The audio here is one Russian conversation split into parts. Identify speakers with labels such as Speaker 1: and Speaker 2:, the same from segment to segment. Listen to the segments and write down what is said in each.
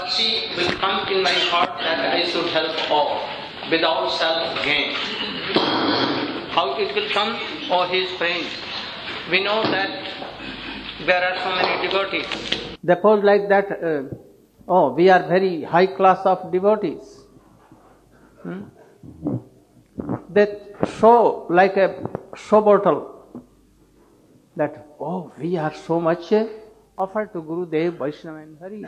Speaker 1: mercy will come in my heart that I should help all without self gain. How it will come? Or his is praying. We know that there are so many devotees. They pose like that, uh, oh, we are very high class of devotees. Hmm? They show like a show bottle that, oh, we are so much uh, offered to Guru Dev, Vaishnava and Hari.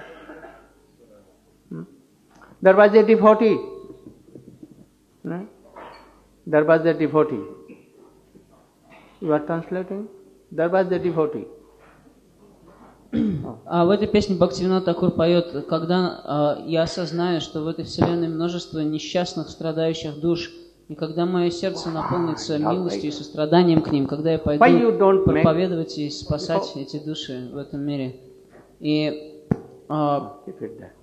Speaker 1: There was a devotee. There was a devotee. You are translating? There was a devotee.
Speaker 2: А в этой песне Бхактивинат Такур поет, когда а, я осознаю, что в этой вселенной множество несчастных, страдающих душ, и когда мое сердце наполнится милостью и состраданием к ним, когда я пойду проповедовать и спасать эти души в этом мире. И
Speaker 1: there.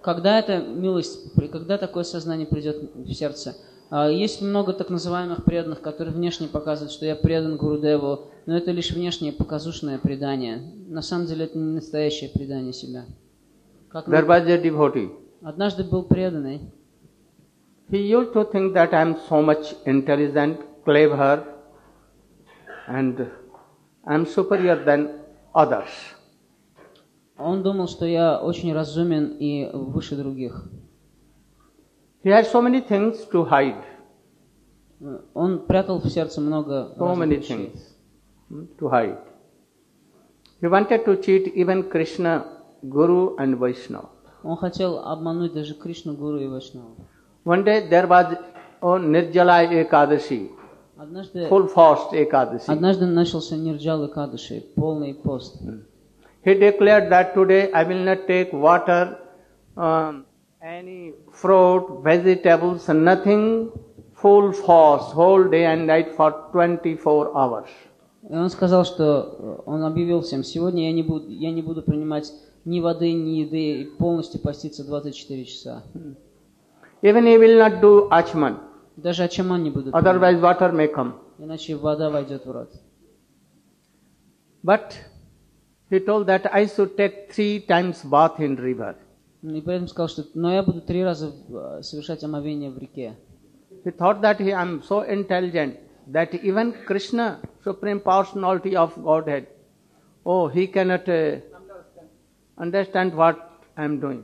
Speaker 2: Когда эта милость, когда такое сознание придет в сердце, а, есть много так называемых преданных, которые внешне показывают, что я предан Гурудеву, но это лишь внешнее показушное предание. На самом деле это не настоящее предание себя. Как
Speaker 1: There
Speaker 2: мы-
Speaker 1: was a devotee.
Speaker 2: однажды был преданный,
Speaker 1: He used to think that I am so much intelligent, clever, and I am superior than others.
Speaker 2: Он думал, что я очень разумен и выше других.
Speaker 1: He had so many things to hide,
Speaker 2: Он прятал в сердце много
Speaker 1: so many
Speaker 2: вещей.
Speaker 1: things hmm, to hide. He wanted to cheat even Krishna, Guru, and Vaishnava.
Speaker 2: Он хотел обмануть даже Кришну, Гуру и Вайшнаву.
Speaker 1: One day there was oh, Nirjala Ekadashi,
Speaker 2: Однажды,
Speaker 1: full fast Ekadashi.
Speaker 2: однажды начался Нирджал и Кадыши, полный пост.
Speaker 1: He declared that today I will not take water, um, any fruit, vegetables, nothing, full fast, whole day and night for 24 hours.
Speaker 2: И он сказал, что э, он объявил всем, сегодня я не буду, я не буду принимать ни воды, ни еды, и полностью поститься 24 часа.
Speaker 1: Even he will not do achman,
Speaker 2: Даже ачаман не буду
Speaker 1: otherwise water may come.
Speaker 2: иначе вода войдет в рот.
Speaker 1: But he told that I should take three times bath in river.
Speaker 2: И при этом сказал, что но я буду три раза э, совершать омовение в реке.
Speaker 1: He thought that he, I am so intelligent that even Krishna, Supreme Personality of Godhead, oh, he cannot uh, understand what I am doing.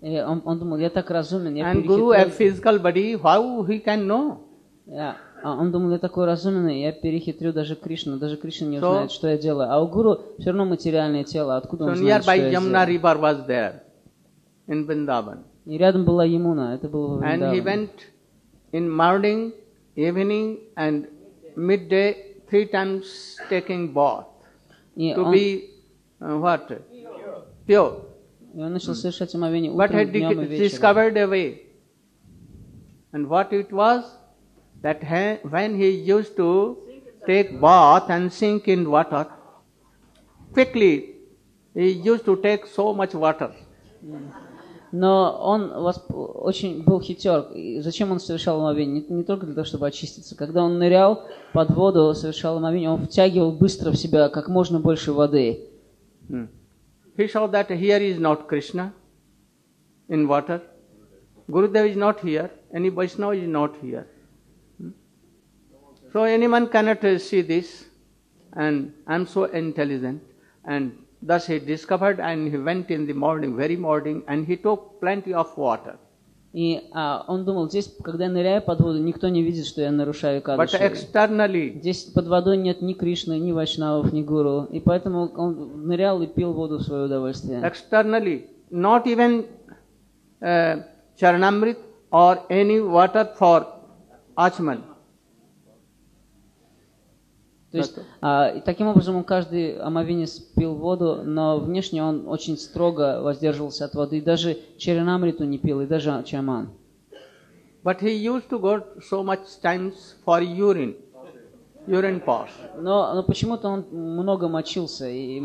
Speaker 2: И он, он думал, я так разумен, я
Speaker 1: And Guru, a
Speaker 2: перехитрю.
Speaker 1: physical body, how he can know?
Speaker 2: Я- А он думал, я такой разуменный, я перехитрю даже Кришну, даже Кришна не
Speaker 1: So-
Speaker 2: узнает, что я делаю. А у Гуру все равно материальное тело, откуда
Speaker 1: So
Speaker 2: он знает, что я
Speaker 1: Yamuna river was there in Vrindavan.
Speaker 2: И рядом была Ямуна, это было во
Speaker 1: And he went in morning, evening and midday three times taking bath
Speaker 2: И
Speaker 1: to
Speaker 2: он,
Speaker 1: be uh, what? Pure.
Speaker 2: и он начал совершать омовение
Speaker 1: But
Speaker 2: утром,
Speaker 1: had
Speaker 2: днем и вечером.
Speaker 1: discovered a way. And what it was? That he- when he used to take bath and sink in water, quickly he used to take so much water.
Speaker 2: Но он очень был хитер. И зачем он совершал омовение? Не, не только для того, чтобы очиститься. Когда он нырял под воду, совершал омовение, он втягивал быстро в себя как можно больше воды.
Speaker 1: He saw that here is not Krishna in water. Gurudev is not here. Any Vaishnava is not here. Hmm. So anyone cannot uh, see this. And I am so intelligent. And thus he discovered and he went in the morning, very morning, and he took plenty of water.
Speaker 2: И а, он думал, здесь, когда я ныряю под воду, никто не видит, что я нарушаю
Speaker 1: But
Speaker 2: кадыши.
Speaker 1: externally,
Speaker 2: Здесь под водой нет ни Кришны, ни Вайшнавов, ни Гуру. И поэтому он нырял и пил воду в свое удовольствие.
Speaker 1: externally, not even uh, Charanamrit or any water for Achman.
Speaker 2: То есть, а, и таким образом он каждый омовенец пил воду, но внешне он очень строго воздерживался от воды. И даже черенамриту не пил, и даже чаман.
Speaker 1: But he used to go so much times for urine, urine pass.
Speaker 2: Но, но почему-то он много мочился. И,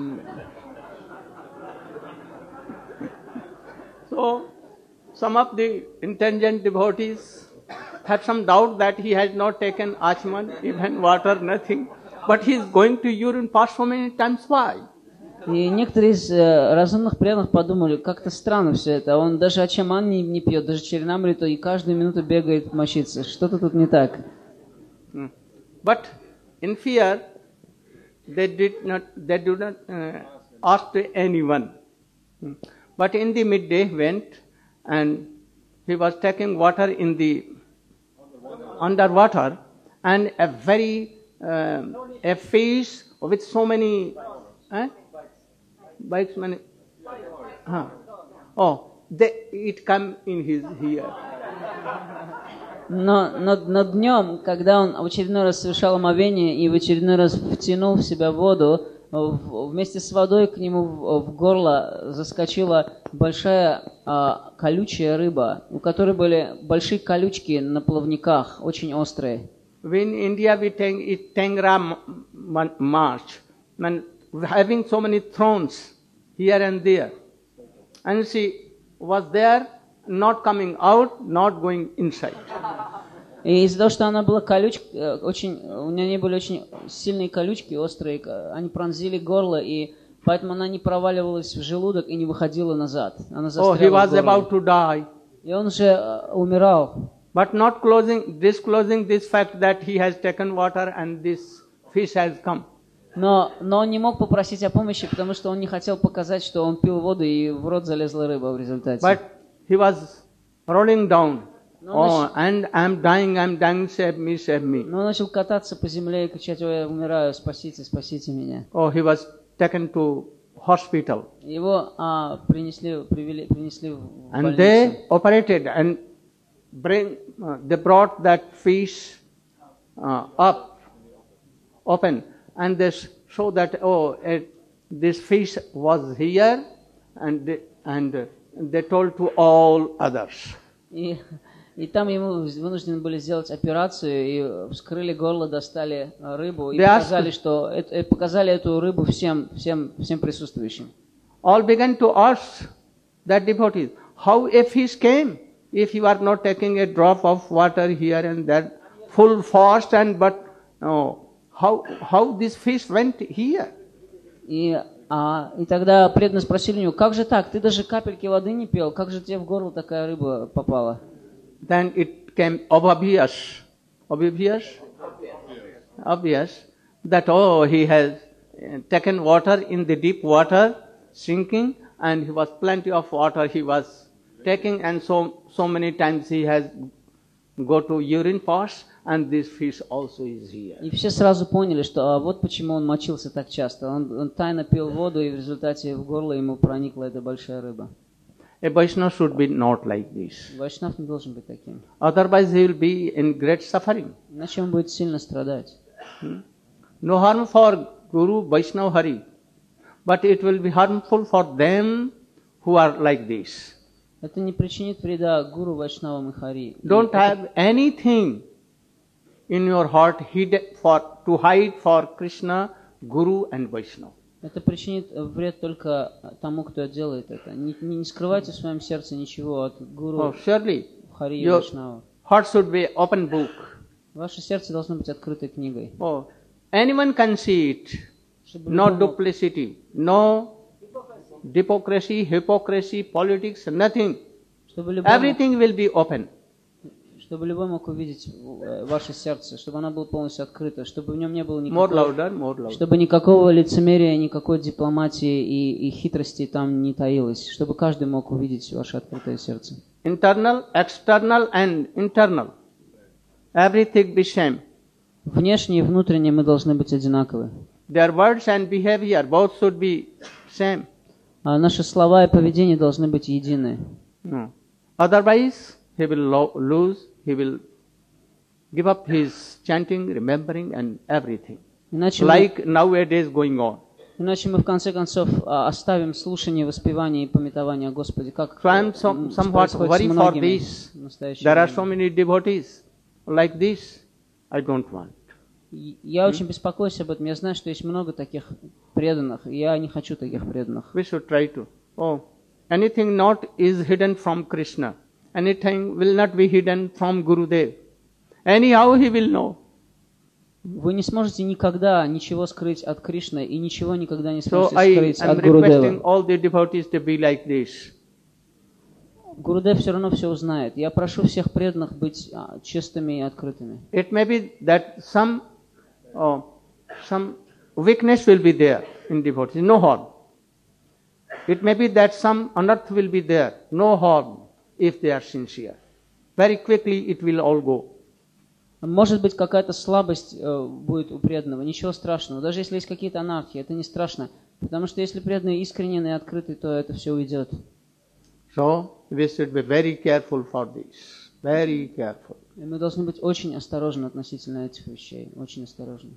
Speaker 1: So, some of the intelligent devotees have some doubt that he has not taken achman, even water, nothing. But he is going to urine pass so many times. Why?
Speaker 2: И некоторые из э, разумных преданных подумали, как-то странно все это. Он даже ачаман не, не пьет, даже черенамриту, и каждую минуту бегает мочиться. Что-то тут не так.
Speaker 1: Mm. But in fear, they did not, they do not uh, ask to anyone. Mm. But in the midday went and he was taking water in the underwater and a very a fish with so many eh? bites many huh. oh they, it come in his here
Speaker 2: Но, но, но днем, когда он в очередной раз совершал омовение и в очередной раз втянул в себя воду, в- вместе с водой к нему в, в горло заскочила большая а, колючая рыба, у которой были большие колючки на плавниках, очень острые.
Speaker 1: In India, we take it Tangra March, and having so many thrones here and there. And she was there, not coming out, not going inside.
Speaker 2: И из-за того, что она была колючка, э, очень, у нее были очень сильные колючки, острые, они пронзили горло, и поэтому она не проваливалась в желудок и не выходила назад. Она
Speaker 1: Oh, he
Speaker 2: застряла
Speaker 1: was about to die,
Speaker 2: И он уже э, умирал.
Speaker 1: But not closing, disclosing this fact that he has taken water and this fish has come.
Speaker 2: Но, но он не мог попросить о помощи, потому что он не хотел показать, что он пил воду и в рот залезла рыба в результате.
Speaker 1: But he was rolling down. Oh, and I'm dying, I'm dying, save me, save me.
Speaker 2: Но он начал кататься по земле и кричать, я умираю, спасите, спасите меня.
Speaker 1: Oh, he was taken to hospital.
Speaker 2: Его а, принесли, привели, принесли в
Speaker 1: And they operated and bring, uh, they brought that fish uh, up, open, and they s- show that oh, it, this fish was here, and they, and uh, they told to all others.
Speaker 2: И, и там ему вынуждены были сделать операцию, и вскрыли горло, достали а, рыбу, и
Speaker 1: Да.
Speaker 2: показали, что, это- э, показали эту рыбу всем, всем, всем присутствующим.
Speaker 1: All began to ask that devotees, how a fish came if you are not taking a drop of water here and there, full fast and but no, how how this fish went here?
Speaker 2: И, а, и тогда преданно спросили у него, как же так, ты даже капельки воды не пил, как же тебе в горло такая рыба попала?
Speaker 1: Then it came obvious, obvious, obvious that oh he has uh, taken water in the deep water, sinking, and he was plenty of water he was taking, and so so many times he has go to urine pass, and this fish also is here.
Speaker 2: И все сразу поняли, что а, вот почему он мочился так часто. Он, он тайно пил воду, и в результате в горло ему проникла эта большая рыба.
Speaker 1: A Vaishnava should be not like this.
Speaker 2: Вайшнав не должен быть таким.
Speaker 1: Otherwise, he will be in great suffering.
Speaker 2: Иначе он будет сильно страдать.
Speaker 1: No harm for Guru Vaishnava Hari, but it will be harmful for them who are like this.
Speaker 2: Это не причинит вреда гуру Вайшнавам и Хари. И
Speaker 1: Don't have anything in your heart hid for to hide for Krishna, Guru, and Vaishnava.
Speaker 2: Это причинит вред только тому, кто делает это. Не, не- не скрывайте в своем сердце ничего от
Speaker 1: Oh,
Speaker 2: гуру
Speaker 1: surely
Speaker 2: Хари и Вайшнава.
Speaker 1: heart should be open book.
Speaker 2: Ваше сердце должно быть открытой книгой.
Speaker 1: Oh, anyone can see it. No duplicity, no hypocrisy, hypocrisy, politics, nothing.
Speaker 2: чтобы любой, мог,
Speaker 1: Everything will be open.
Speaker 2: чтобы любой мог увидеть э, ваше сердце, чтобы оно было полностью открыто, чтобы в нем не было
Speaker 1: More
Speaker 2: никакого,
Speaker 1: louder, more louder.
Speaker 2: чтобы никакого лицемерия, никакой дипломатии и, и хитрости там не таилось, чтобы каждый мог увидеть ваше открытое сердце.
Speaker 1: Internal, external, and internal. Everything be same.
Speaker 2: Внешне и внутренне мы должны быть одинаковы.
Speaker 1: Their words and behavior both should be same.
Speaker 2: А наши слова и поведение должны быть едины.
Speaker 1: No. Otherwise, he will lo- lose, he will give up his chanting, remembering, and everything.
Speaker 2: Иначе, мы,
Speaker 1: Like nowadays going on.
Speaker 2: иначе мы в конце концов а, оставим слушание, воспевание и пометование о Господе, как
Speaker 1: So I am
Speaker 2: м,
Speaker 1: some, somewhat worried for this. There are so many devotees like this. I don't want.
Speaker 2: Я очень беспокоюсь об этом. Я знаю, что есть много таких преданных. Я не хочу таких преданных.
Speaker 1: We should try to. Oh, anything not is hidden from Krishna. Anything will not be hidden from Gurudev. Anyhow, he will know.
Speaker 2: Вы не сможете никогда ничего скрыть от Кришны и ничего никогда не
Speaker 1: So
Speaker 2: сможете
Speaker 1: I
Speaker 2: скрыть
Speaker 1: am
Speaker 2: от Гурудева.
Speaker 1: all the devotees to be like this.
Speaker 2: Гурудев все равно все узнает. Я прошу всех преданных быть а, чистыми и открытыми.
Speaker 1: It may be that some uh, some weakness will be there in devotees, no harm. It may be that some unearth will be there, no harm if they are sincere. Very quickly it will all go.
Speaker 2: Может быть, какая-то слабость э, будет у преданного, ничего страшного. Даже если есть какие-то анархии, это не страшно. Потому что если преданный искренен и открытый, то это все уйдет.
Speaker 1: So we should be very careful for this. Very careful.
Speaker 2: И мы должны быть очень осторожны относительно этих вещей. Очень осторожны.